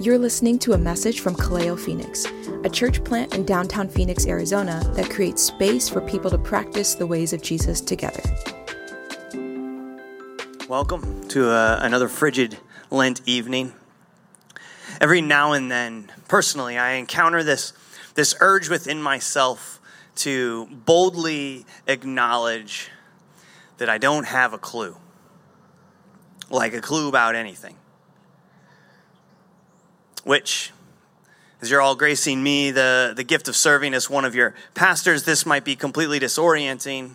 You're listening to a message from Kaleo Phoenix, a church plant in downtown Phoenix, Arizona that creates space for people to practice the ways of Jesus together. Welcome to uh, another frigid Lent evening. Every now and then, personally, I encounter this, this urge within myself to boldly acknowledge that I don't have a clue, like a clue about anything which as you're all gracing me the, the gift of serving as one of your pastors, this might be completely disorienting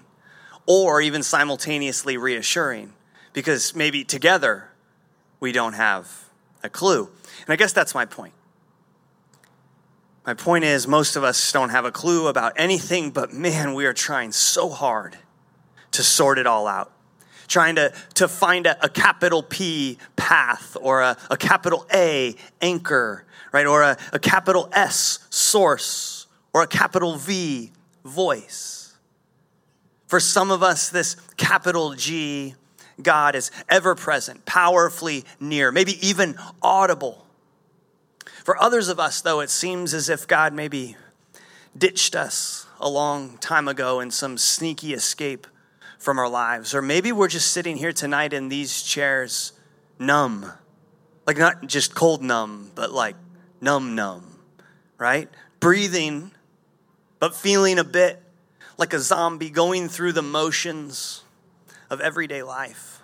or even simultaneously reassuring because maybe together we don't have a clue. And I guess that's my point. My point is, most of us don't have a clue about anything, but man, we are trying so hard to sort it all out trying to, to find a, a capital P path or a, a capital A anchor, right? Or a, a capital S source or a capital V voice. For some of us, this capital G God is ever present, powerfully near, maybe even audible. For others of us, though, it seems as if God maybe ditched us a long time ago in some sneaky escape from our lives. Or maybe we're just sitting here tonight in these chairs numb. Like not just cold numb, but like numb numb, right? Breathing, but feeling a bit like a zombie going through the motions of everyday life.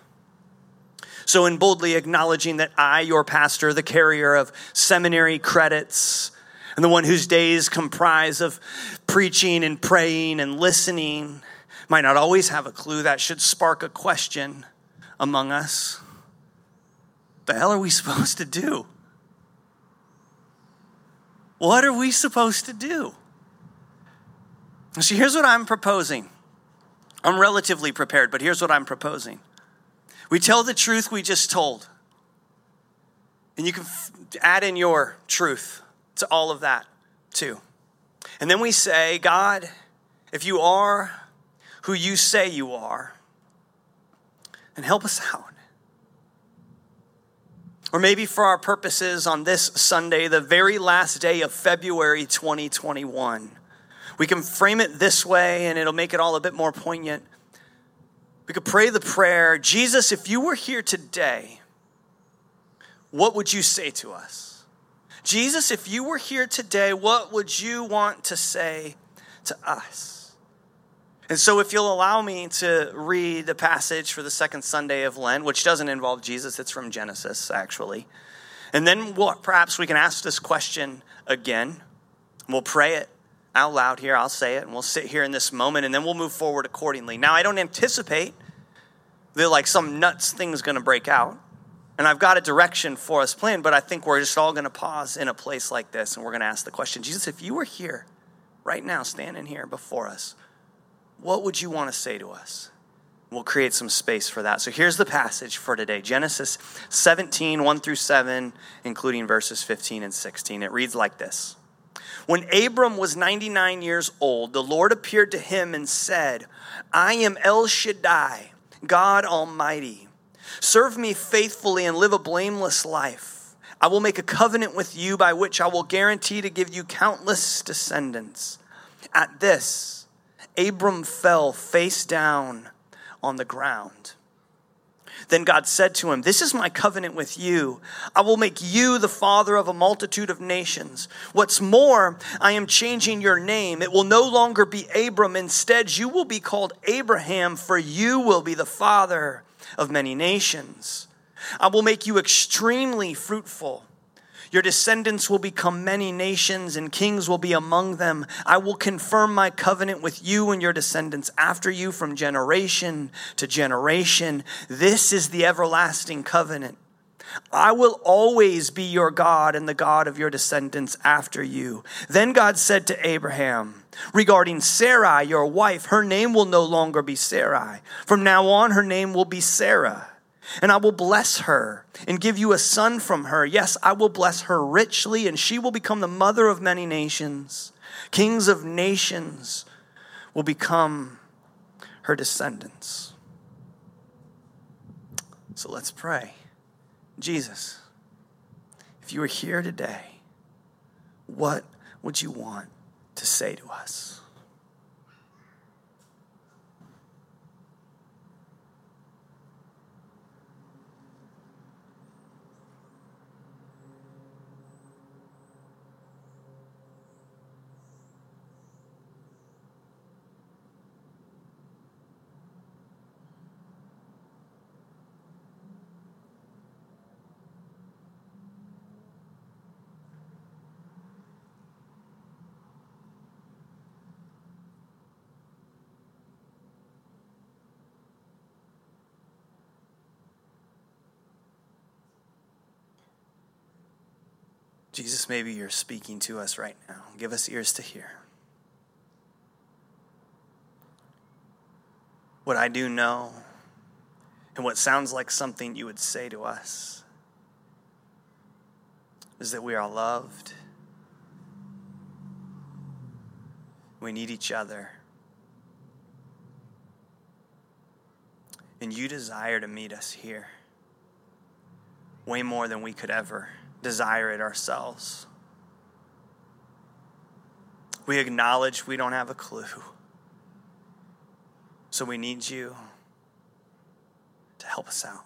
So, in boldly acknowledging that I, your pastor, the carrier of seminary credits, and the one whose days comprise of preaching and praying and listening, might not always have a clue, that should spark a question among us. The hell are we supposed to do? What are we supposed to do? So here's what I'm proposing. I'm relatively prepared, but here's what I'm proposing. We tell the truth we just told. And you can f- add in your truth to all of that too. And then we say, God, if you are who you say you are and help us out. Or maybe for our purposes on this Sunday, the very last day of February 2021, we can frame it this way and it'll make it all a bit more poignant. We could pray the prayer Jesus, if you were here today, what would you say to us? Jesus, if you were here today, what would you want to say to us? And so, if you'll allow me to read the passage for the second Sunday of Lent, which doesn't involve Jesus, it's from Genesis, actually. And then we'll, perhaps we can ask this question again. We'll pray it out loud here. I'll say it, and we'll sit here in this moment, and then we'll move forward accordingly. Now, I don't anticipate that like some nuts thing's going to break out. And I've got a direction for us planned, but I think we're just all going to pause in a place like this, and we're going to ask the question Jesus, if you were here right now, standing here before us, what would you want to say to us? We'll create some space for that. So here's the passage for today Genesis 17, 1 through 7, including verses 15 and 16. It reads like this When Abram was 99 years old, the Lord appeared to him and said, I am El Shaddai, God Almighty. Serve me faithfully and live a blameless life. I will make a covenant with you by which I will guarantee to give you countless descendants. At this, Abram fell face down on the ground. Then God said to him, This is my covenant with you. I will make you the father of a multitude of nations. What's more, I am changing your name. It will no longer be Abram. Instead, you will be called Abraham, for you will be the father of many nations. I will make you extremely fruitful. Your descendants will become many nations, and kings will be among them. I will confirm my covenant with you and your descendants after you from generation to generation. This is the everlasting covenant. I will always be your God and the God of your descendants after you. Then God said to Abraham, regarding Sarai, your wife, her name will no longer be Sarai. From now on, her name will be Sarah and I will bless her and give you a son from her. Yes, I will bless her richly, and she will become the mother of many nations. Kings of nations will become her descendants. So let's pray. Jesus, if you were here today, what would you want to say to us? Jesus, maybe you're speaking to us right now. Give us ears to hear. What I do know, and what sounds like something you would say to us, is that we are loved. We need each other. And you desire to meet us here way more than we could ever desire it ourselves. We acknowledge we don't have a clue. So we need you to help us out.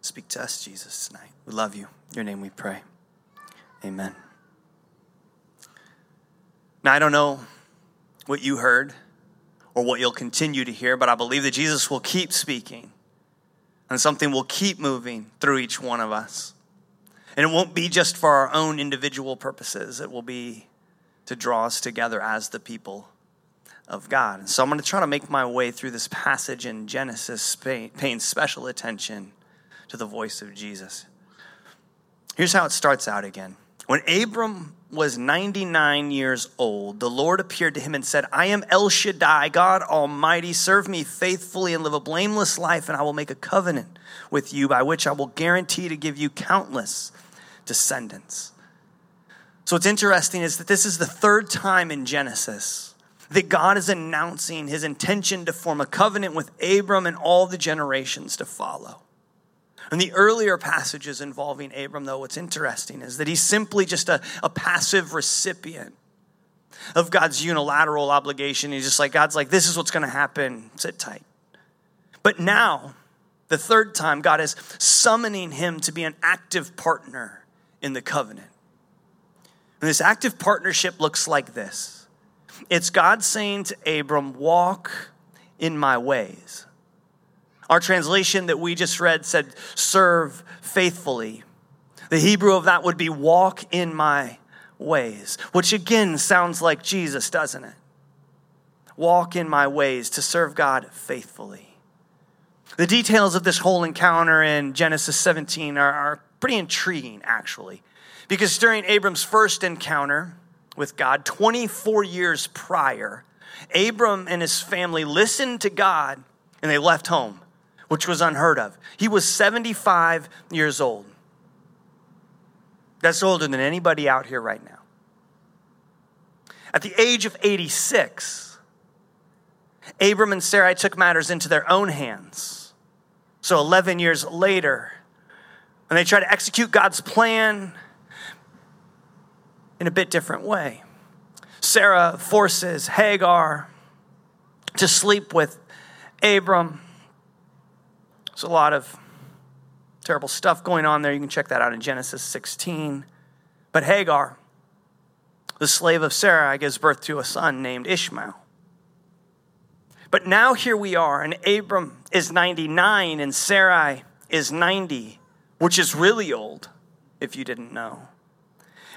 Speak to us, Jesus, tonight. We love you. Your name we pray. Amen. Now, I don't know what you heard or what you'll continue to hear, but I believe that Jesus will keep speaking and something will keep moving through each one of us. And it won't be just for our own individual purposes, it will be to draw us together as the people of God. And so I'm going to try to make my way through this passage in Genesis, paying special attention to the voice of Jesus. Here's how it starts out again. When Abram was 99 years old, the Lord appeared to him and said, I am El Shaddai, God Almighty. Serve me faithfully and live a blameless life, and I will make a covenant with you by which I will guarantee to give you countless descendants. So, what's interesting is that this is the third time in Genesis that God is announcing his intention to form a covenant with Abram and all the generations to follow. In the earlier passages involving Abram, though, what's interesting is that he's simply just a, a passive recipient of God's unilateral obligation. He's just like, God's like, this is what's going to happen. Sit tight. But now, the third time, God is summoning him to be an active partner in the covenant. And this active partnership looks like this it's God saying to Abram, Walk in my ways. Our translation that we just read said, Serve faithfully. The Hebrew of that would be, Walk in my ways, which again sounds like Jesus, doesn't it? Walk in my ways to serve God faithfully. The details of this whole encounter in Genesis 17 are, are pretty intriguing, actually. Because during Abram's first encounter with God, 24 years prior, Abram and his family listened to God and they left home, which was unheard of. He was 75 years old. That's older than anybody out here right now. At the age of 86, Abram and Sarai took matters into their own hands. So 11 years later, and they try to execute God's plan in a bit different way. Sarah forces Hagar to sleep with Abram. There's a lot of terrible stuff going on there. You can check that out in Genesis 16. But Hagar, the slave of Sarah, gives birth to a son named Ishmael. But now here we are, and Abram is 99 and Sarai is 90 which is really old, if you didn't know.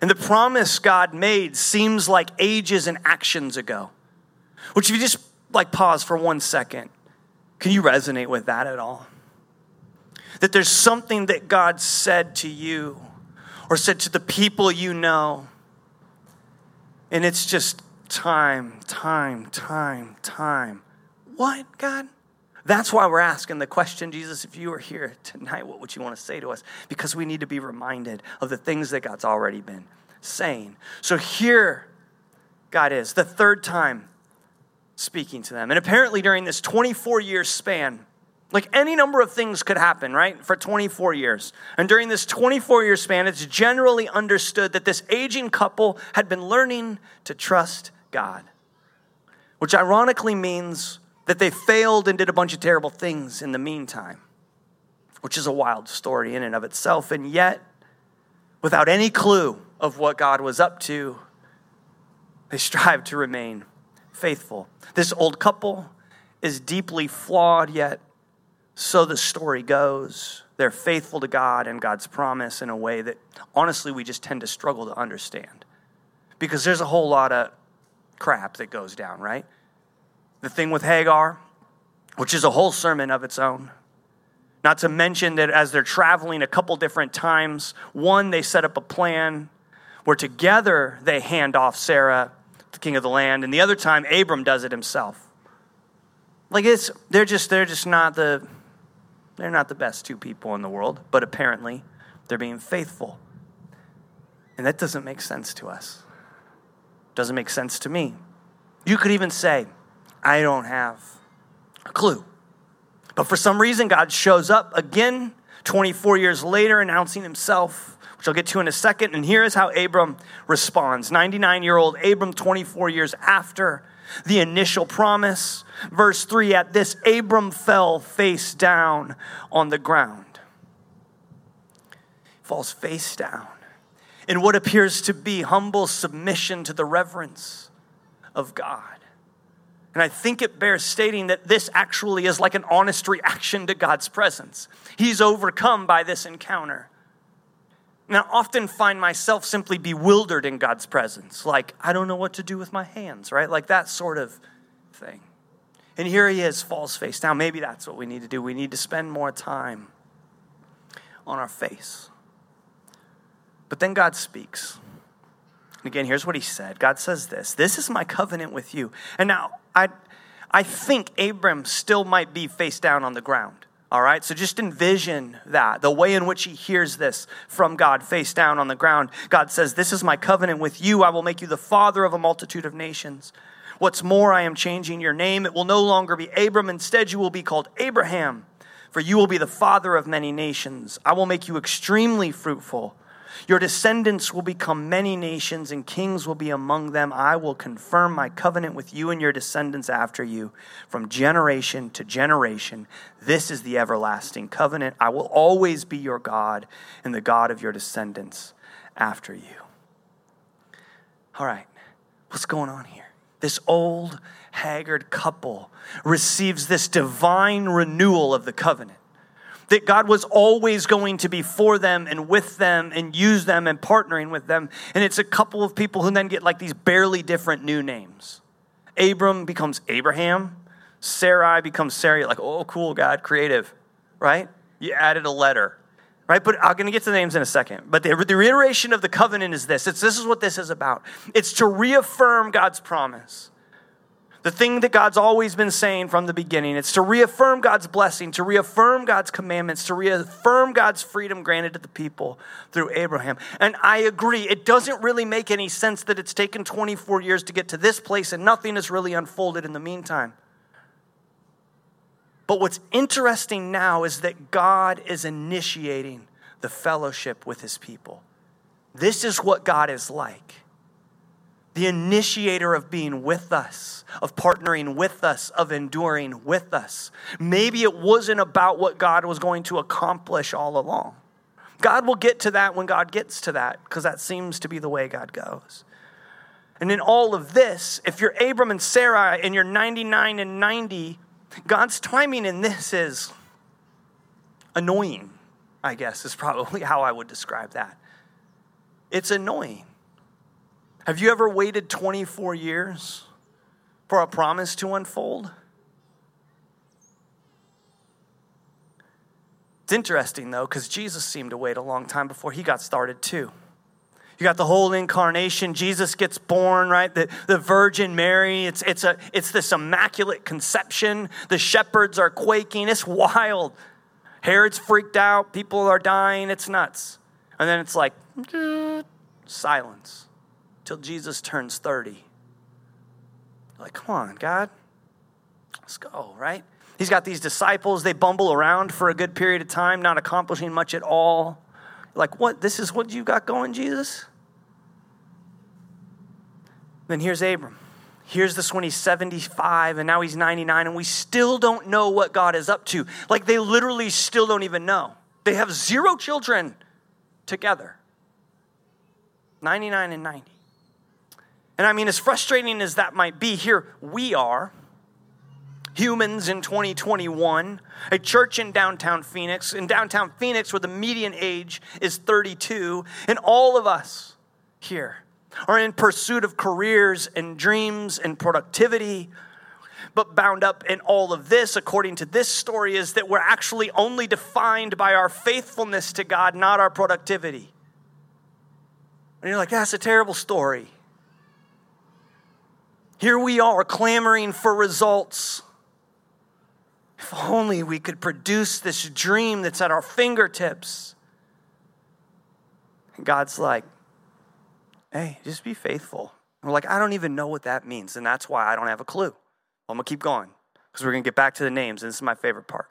And the promise God made seems like ages and actions ago. Which, if you just like pause for one second, can you resonate with that at all? That there's something that God said to you or said to the people you know, and it's just time, time, time, time. What, God? That's why we're asking the question, Jesus, if you were here tonight, what would you want to say to us? Because we need to be reminded of the things that God's already been saying. So here, God is, the third time speaking to them. And apparently, during this 24 year span, Like any number of things could happen, right? For 24 years. And during this 24 year span, it's generally understood that this aging couple had been learning to trust God, which ironically means that they failed and did a bunch of terrible things in the meantime, which is a wild story in and of itself. And yet, without any clue of what God was up to, they strive to remain faithful. This old couple is deeply flawed, yet so the story goes. They're faithful to God and God's promise in a way that honestly we just tend to struggle to understand. Because there's a whole lot of crap that goes down, right? The thing with Hagar, which is a whole sermon of its own. Not to mention that as they're traveling a couple different times, one, they set up a plan where together they hand off Sarah, the king of the land, and the other time Abram does it himself. Like it's they're just they're just not the they're not the best two people in the world, but apparently they're being faithful. And that doesn't make sense to us. Doesn't make sense to me. You could even say, I don't have a clue. But for some reason, God shows up again 24 years later, announcing himself, which I'll get to in a second. And here is how Abram responds 99 year old Abram, 24 years after the initial promise. Verse 3 At this, Abram fell face down on the ground. Falls face down in what appears to be humble submission to the reverence of God. And I think it bears stating that this actually is like an honest reaction to God's presence. He's overcome by this encounter. And I often find myself simply bewildered in God's presence. Like, I don't know what to do with my hands, right? Like that sort of thing. And here he is, falls face down. Maybe that's what we need to do. We need to spend more time on our face. But then God speaks. And again, here's what he said God says this This is my covenant with you. And now, I, I think Abram still might be face down on the ground. All right, so just envision that the way in which he hears this from God, face down on the ground. God says, This is my covenant with you. I will make you the father of a multitude of nations. What's more, I am changing your name. It will no longer be Abram. Instead, you will be called Abraham, for you will be the father of many nations. I will make you extremely fruitful. Your descendants will become many nations, and kings will be among them. I will confirm my covenant with you and your descendants after you from generation to generation. This is the everlasting covenant. I will always be your God and the God of your descendants after you. All right, what's going on here? This old, haggard couple receives this divine renewal of the covenant that God was always going to be for them and with them and use them and partnering with them. And it's a couple of people who then get like these barely different new names. Abram becomes Abraham. Sarai becomes Sarah. Like, oh, cool, God, creative, right? You added a letter, right? But I'm going to get to the names in a second. But the, the reiteration of the covenant is this it's, this is what this is about it's to reaffirm God's promise the thing that God's always been saying from the beginning. It's to reaffirm God's blessing, to reaffirm God's commandments, to reaffirm God's freedom granted to the people through Abraham. And I agree, it doesn't really make any sense that it's taken 24 years to get to this place and nothing has really unfolded in the meantime. But what's interesting now is that God is initiating the fellowship with his people. This is what God is like the initiator of being with us, of partnering with us, of enduring with us. Maybe it wasn't about what God was going to accomplish all along. God will get to that when God gets to that, because that seems to be the way God goes. And in all of this, if you're Abram and Sarah and you're 99 and 90, God's timing in this is annoying, I guess, is probably how I would describe that. It's annoying. Have you ever waited 24 years for a promise to unfold? It's interesting though, because Jesus seemed to wait a long time before he got started too. You got the whole incarnation. Jesus gets born, right? The, the Virgin Mary. It's, it's, a, it's this immaculate conception. The shepherds are quaking. It's wild. Herod's freaked out. People are dying. It's nuts. And then it's like, silence till Jesus turns 30. Like, come on, God, let's go, right? He's got these disciples. They bumble around for a good period of time, not accomplishing much at all. Like, what? This is what you got going, Jesus? Then here's Abram. Here's this when he's 75 and now he's 99, and we still don't know what God is up to. Like, they literally still don't even know. They have zero children together 99 and 90. And I mean, as frustrating as that might be, here we are humans in 2021, a church in downtown Phoenix, in downtown Phoenix, where the median age is 32, and all of us here are in pursuit of careers and dreams and productivity. But bound up in all of this, according to this story, is that we're actually only defined by our faithfulness to God, not our productivity. And you're like, ah, that's a terrible story. Here we are clamoring for results. If only we could produce this dream that's at our fingertips. And God's like, hey, just be faithful. And we're like, I don't even know what that means. And that's why I don't have a clue. I'm going to keep going because we're going to get back to the names. And this is my favorite part.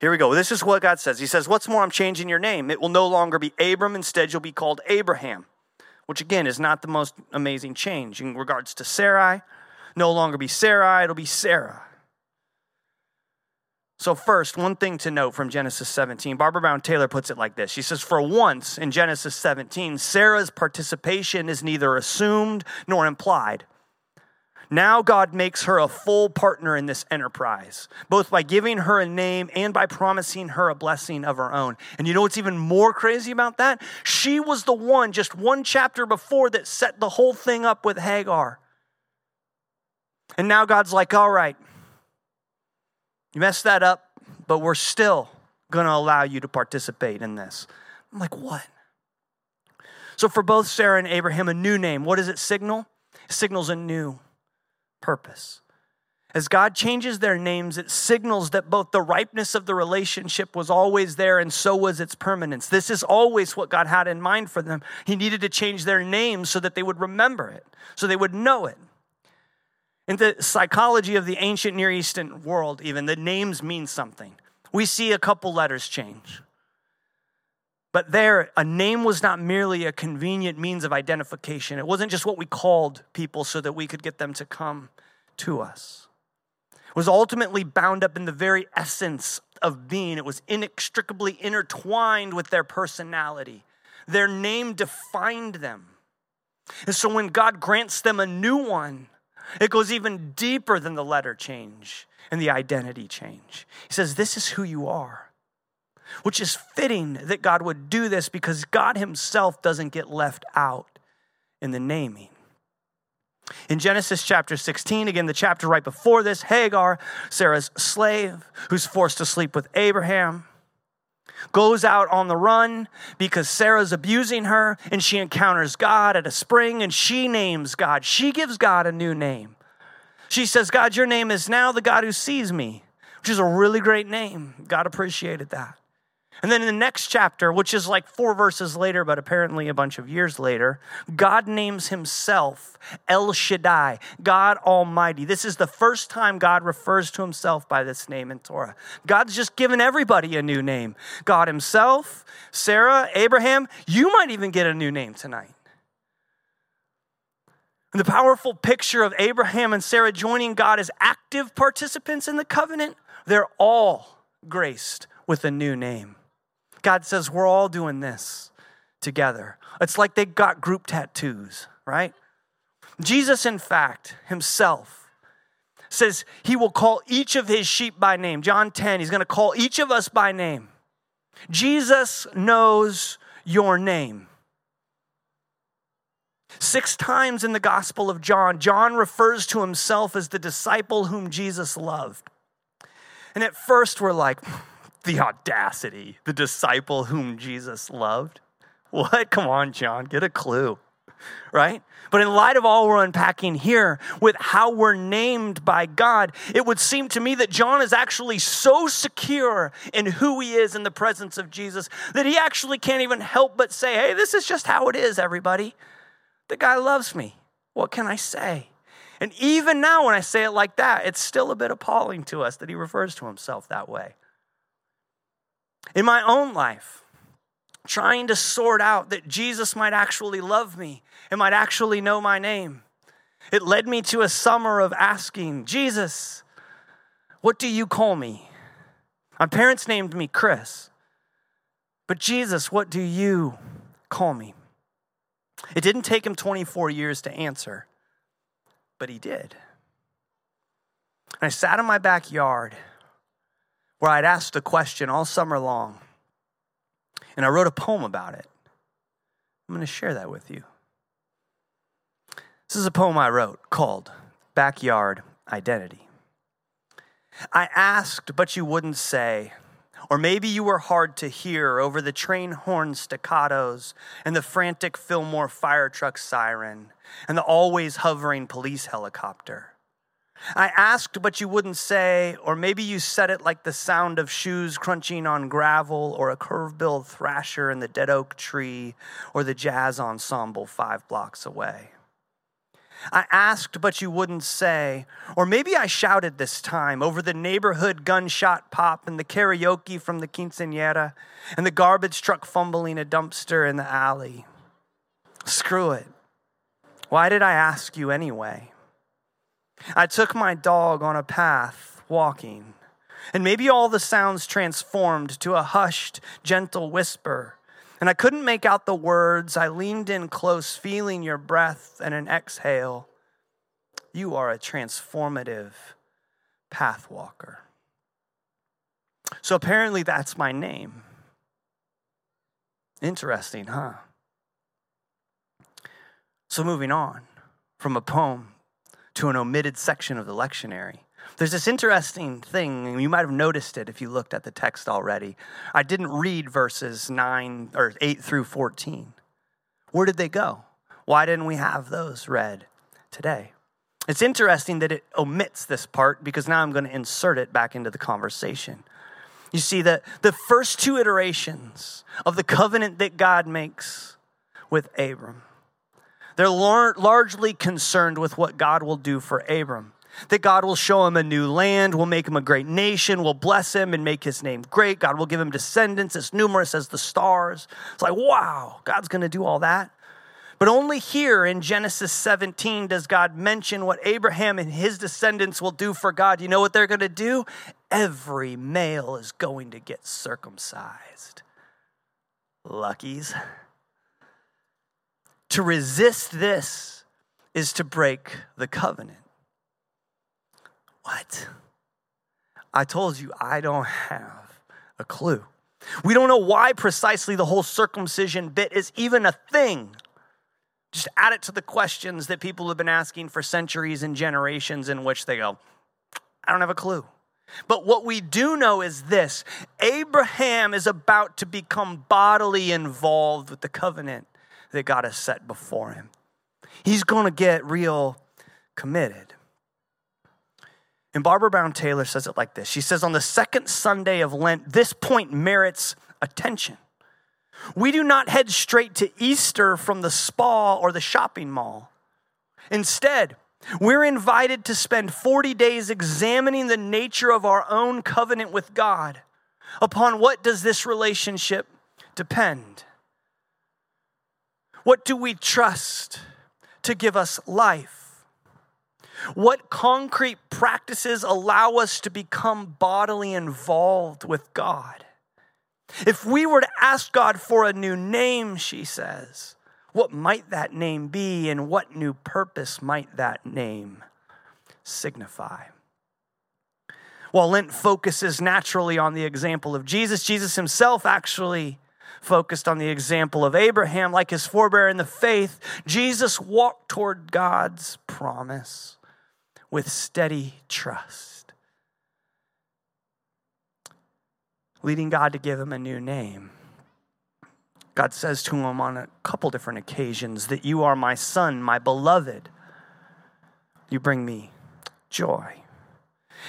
Here we go. This is what God says. He says, What's more, I'm changing your name. It will no longer be Abram. Instead, you'll be called Abraham, which again is not the most amazing change in regards to Sarai. No longer be Sarai, it'll be Sarah. So, first, one thing to note from Genesis 17, Barbara Brown Taylor puts it like this. She says, For once in Genesis 17, Sarah's participation is neither assumed nor implied. Now, God makes her a full partner in this enterprise, both by giving her a name and by promising her a blessing of her own. And you know what's even more crazy about that? She was the one just one chapter before that set the whole thing up with Hagar. And now God's like, All right, you messed that up, but we're still going to allow you to participate in this. I'm like, what? So, for both Sarah and Abraham, a new name, what does it signal? It signals a new purpose. As God changes their names, it signals that both the ripeness of the relationship was always there and so was its permanence. This is always what God had in mind for them. He needed to change their names so that they would remember it, so they would know it. In the psychology of the ancient Near Eastern world, even, the names mean something. We see a couple letters change. But there, a name was not merely a convenient means of identification. It wasn't just what we called people so that we could get them to come to us. It was ultimately bound up in the very essence of being. It was inextricably intertwined with their personality. Their name defined them. And so when God grants them a new one, it goes even deeper than the letter change and the identity change. He says, This is who you are, which is fitting that God would do this because God Himself doesn't get left out in the naming. In Genesis chapter 16, again, the chapter right before this, Hagar, Sarah's slave, who's forced to sleep with Abraham, goes out on the run because Sarah's abusing her and she encounters God at a spring and she names God. She gives God a new name. She says, God, your name is now the God who sees me, which is a really great name. God appreciated that. And then in the next chapter, which is like four verses later, but apparently a bunch of years later, God names himself El Shaddai, God Almighty. This is the first time God refers to himself by this name in Torah. God's just given everybody a new name God himself, Sarah, Abraham. You might even get a new name tonight. The powerful picture of Abraham and Sarah joining God as active participants in the covenant, they're all graced with a new name. God says, We're all doing this together. It's like they got group tattoos, right? Jesus, in fact, himself says he will call each of his sheep by name. John 10, he's going to call each of us by name. Jesus knows your name. Six times in the Gospel of John, John refers to himself as the disciple whom Jesus loved. And at first, we're like, the audacity, the disciple whom Jesus loved. What? Come on, John, get a clue, right? But in light of all we're unpacking here with how we're named by God, it would seem to me that John is actually so secure in who he is in the presence of Jesus that he actually can't even help but say, hey, this is just how it is, everybody. The guy loves me. What can I say? And even now, when I say it like that, it's still a bit appalling to us that he refers to himself that way. In my own life, trying to sort out that Jesus might actually love me and might actually know my name, it led me to a summer of asking, Jesus, what do you call me? My parents named me Chris. But Jesus, what do you call me? It didn't take him 24 years to answer, but he did. And I sat in my backyard where I'd asked a question all summer long, and I wrote a poem about it. I'm going to share that with you. This is a poem I wrote called Backyard Identity. I asked, but you wouldn't say. Or maybe you were hard to hear over the train horn staccatos and the frantic Fillmore fire truck siren and the always hovering police helicopter. I asked, but you wouldn't say, or maybe you said it like the sound of shoes crunching on gravel, or a curve-billed thrasher in the dead oak tree, or the jazz ensemble five blocks away. I asked, but you wouldn't say. Or maybe I shouted this time over the neighborhood gunshot pop and the karaoke from the quinceanera and the garbage truck fumbling a dumpster in the alley. Screw it. Why did I ask you anyway? I took my dog on a path, walking, and maybe all the sounds transformed to a hushed, gentle whisper and I couldn't make out the words. I leaned in close, feeling your breath and an exhale. You are a transformative path walker. So apparently, that's my name. Interesting, huh? So, moving on from a poem to an omitted section of the lectionary. There's this interesting thing, and you might have noticed it if you looked at the text already. I didn't read verses 9 or 8 through 14. Where did they go? Why didn't we have those read today? It's interesting that it omits this part because now I'm going to insert it back into the conversation. You see that the first two iterations of the covenant that God makes with Abram, they're largely concerned with what God will do for Abram that God will show him a new land, will make him a great nation, will bless him and make his name great. God will give him descendants as numerous as the stars. It's like, wow, God's going to do all that. But only here in Genesis 17 does God mention what Abraham and his descendants will do for God. You know what they're going to do? Every male is going to get circumcised. Luckies. To resist this is to break the covenant. What? I told you, I don't have a clue. We don't know why precisely the whole circumcision bit is even a thing. Just add it to the questions that people have been asking for centuries and generations, in which they go, I don't have a clue. But what we do know is this Abraham is about to become bodily involved with the covenant that God has set before him. He's going to get real committed. And Barbara Brown Taylor says it like this She says, On the second Sunday of Lent, this point merits attention. We do not head straight to Easter from the spa or the shopping mall. Instead, we're invited to spend 40 days examining the nature of our own covenant with God. Upon what does this relationship depend? What do we trust to give us life? What concrete practices allow us to become bodily involved with God? If we were to ask God for a new name, she says, what might that name be and what new purpose might that name signify? While Lent focuses naturally on the example of Jesus, Jesus himself actually focused on the example of Abraham, like his forebear in the faith. Jesus walked toward God's promise with steady trust, leading God to give him a new name. God says to him on a couple different occasions that you are my son, my beloved. You bring me joy.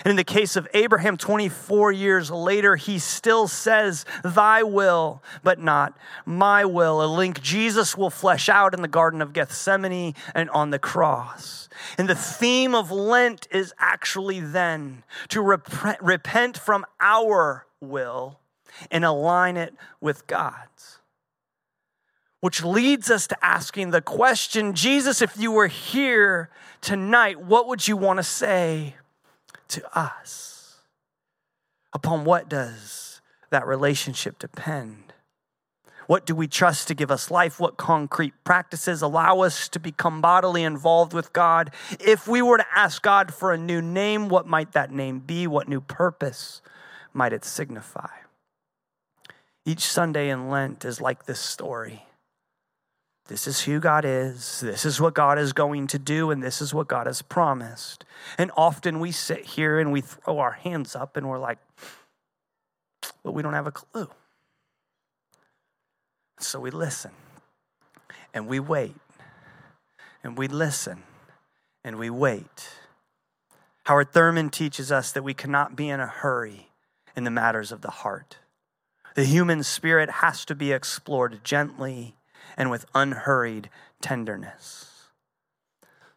And in the case of Abraham, 24 years later, he still says, Thy will, but not my will. A link Jesus will flesh out in the Garden of Gethsemane and on the cross. And the theme of Lent is actually then to rep- repent from our will and align it with God's. Which leads us to asking the question Jesus, if you were here tonight, what would you want to say? To us. Upon what does that relationship depend? What do we trust to give us life? What concrete practices allow us to become bodily involved with God? If we were to ask God for a new name, what might that name be? What new purpose might it signify? Each Sunday in Lent is like this story. This is who God is. This is what God is going to do, and this is what God has promised. And often we sit here and we throw our hands up and we're like, but we don't have a clue. So we listen and we wait and we listen and we wait. Howard Thurman teaches us that we cannot be in a hurry in the matters of the heart. The human spirit has to be explored gently and with unhurried tenderness.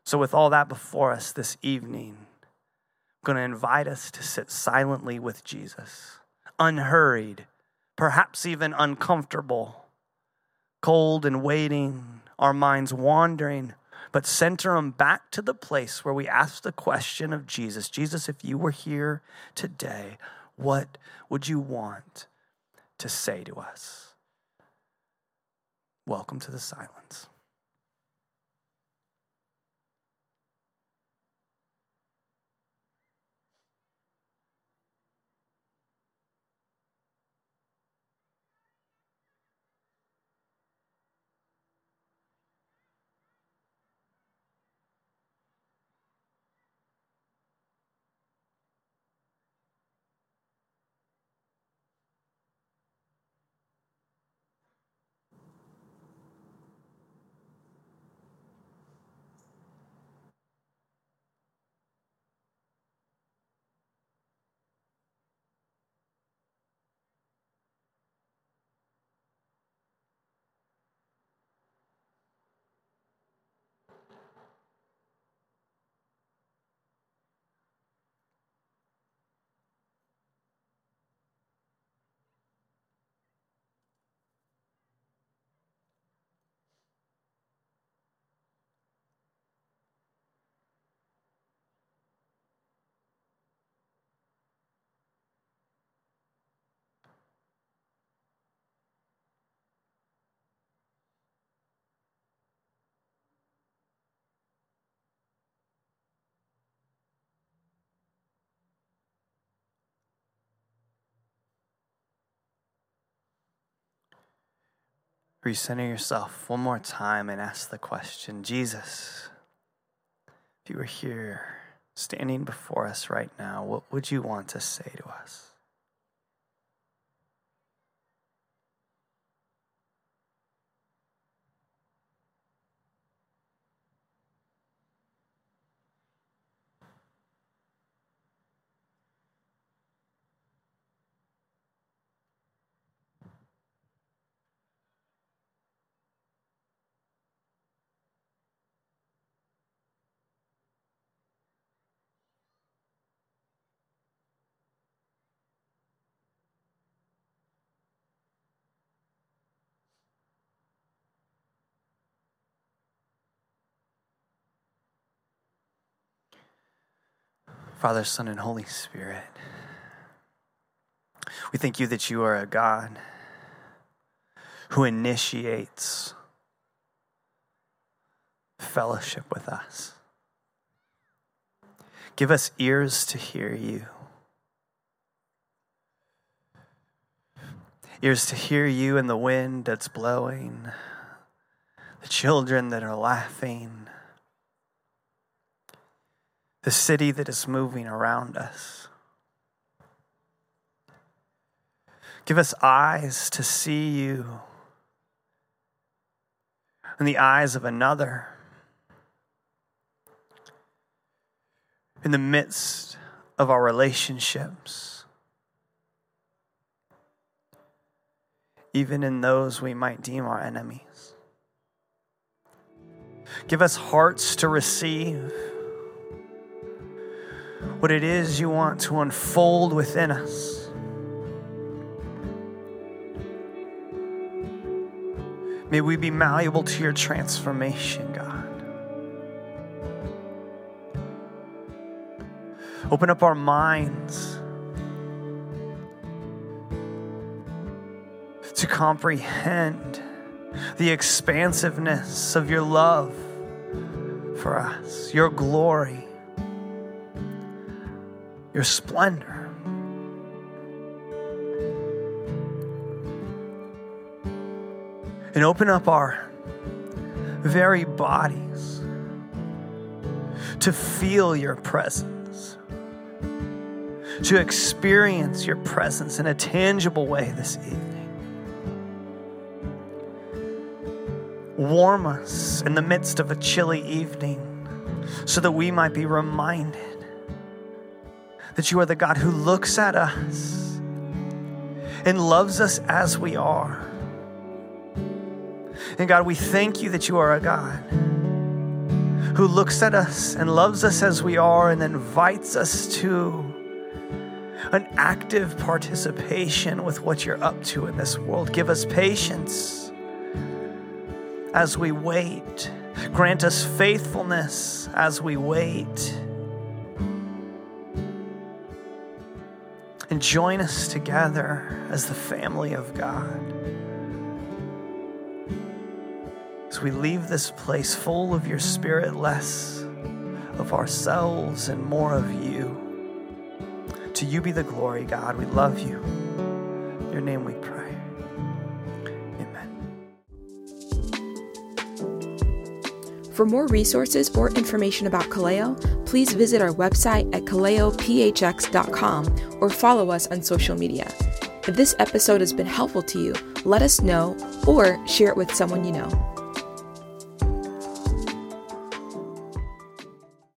So, with all that before us this evening, I'm going to invite us to sit silently with Jesus, unhurried, perhaps even uncomfortable, cold and waiting, our minds wandering, but center them back to the place where we ask the question of Jesus Jesus, if you were here today, what would you want to say to us? Welcome to the silence. Recenter yourself one more time and ask the question Jesus, if you were here standing before us right now, what would you want to say to us? Father, Son, and Holy Spirit. We thank you that you are a God who initiates fellowship with us. Give us ears to hear you, ears to hear you in the wind that's blowing, the children that are laughing the city that is moving around us. Give us eyes to see you in the eyes of another. In the midst of our relationships, even in those we might deem our enemies. Give us hearts to receive what it is you want to unfold within us. May we be malleable to your transformation, God. Open up our minds to comprehend the expansiveness of your love for us, your glory, your splendor. And open up our very bodies to feel your presence, to experience your presence in a tangible way this evening. Warm us in the midst of a chilly evening so that we might be reminded that you are the God who looks at us and loves us as we are. And God, we thank you that you are a God who looks at us and loves us as we are and invites us to an active participation with what you're up to in this world. Give us patience as we wait. Grant us faithfulness as we wait. And join us together as the family of God. As we leave this place full of your spirit, less of ourselves and more of you. To you be the glory, God. We love you. In your name we pray. For more resources or information about Kaleo, please visit our website at kaleophx.com or follow us on social media. If this episode has been helpful to you, let us know or share it with someone you know.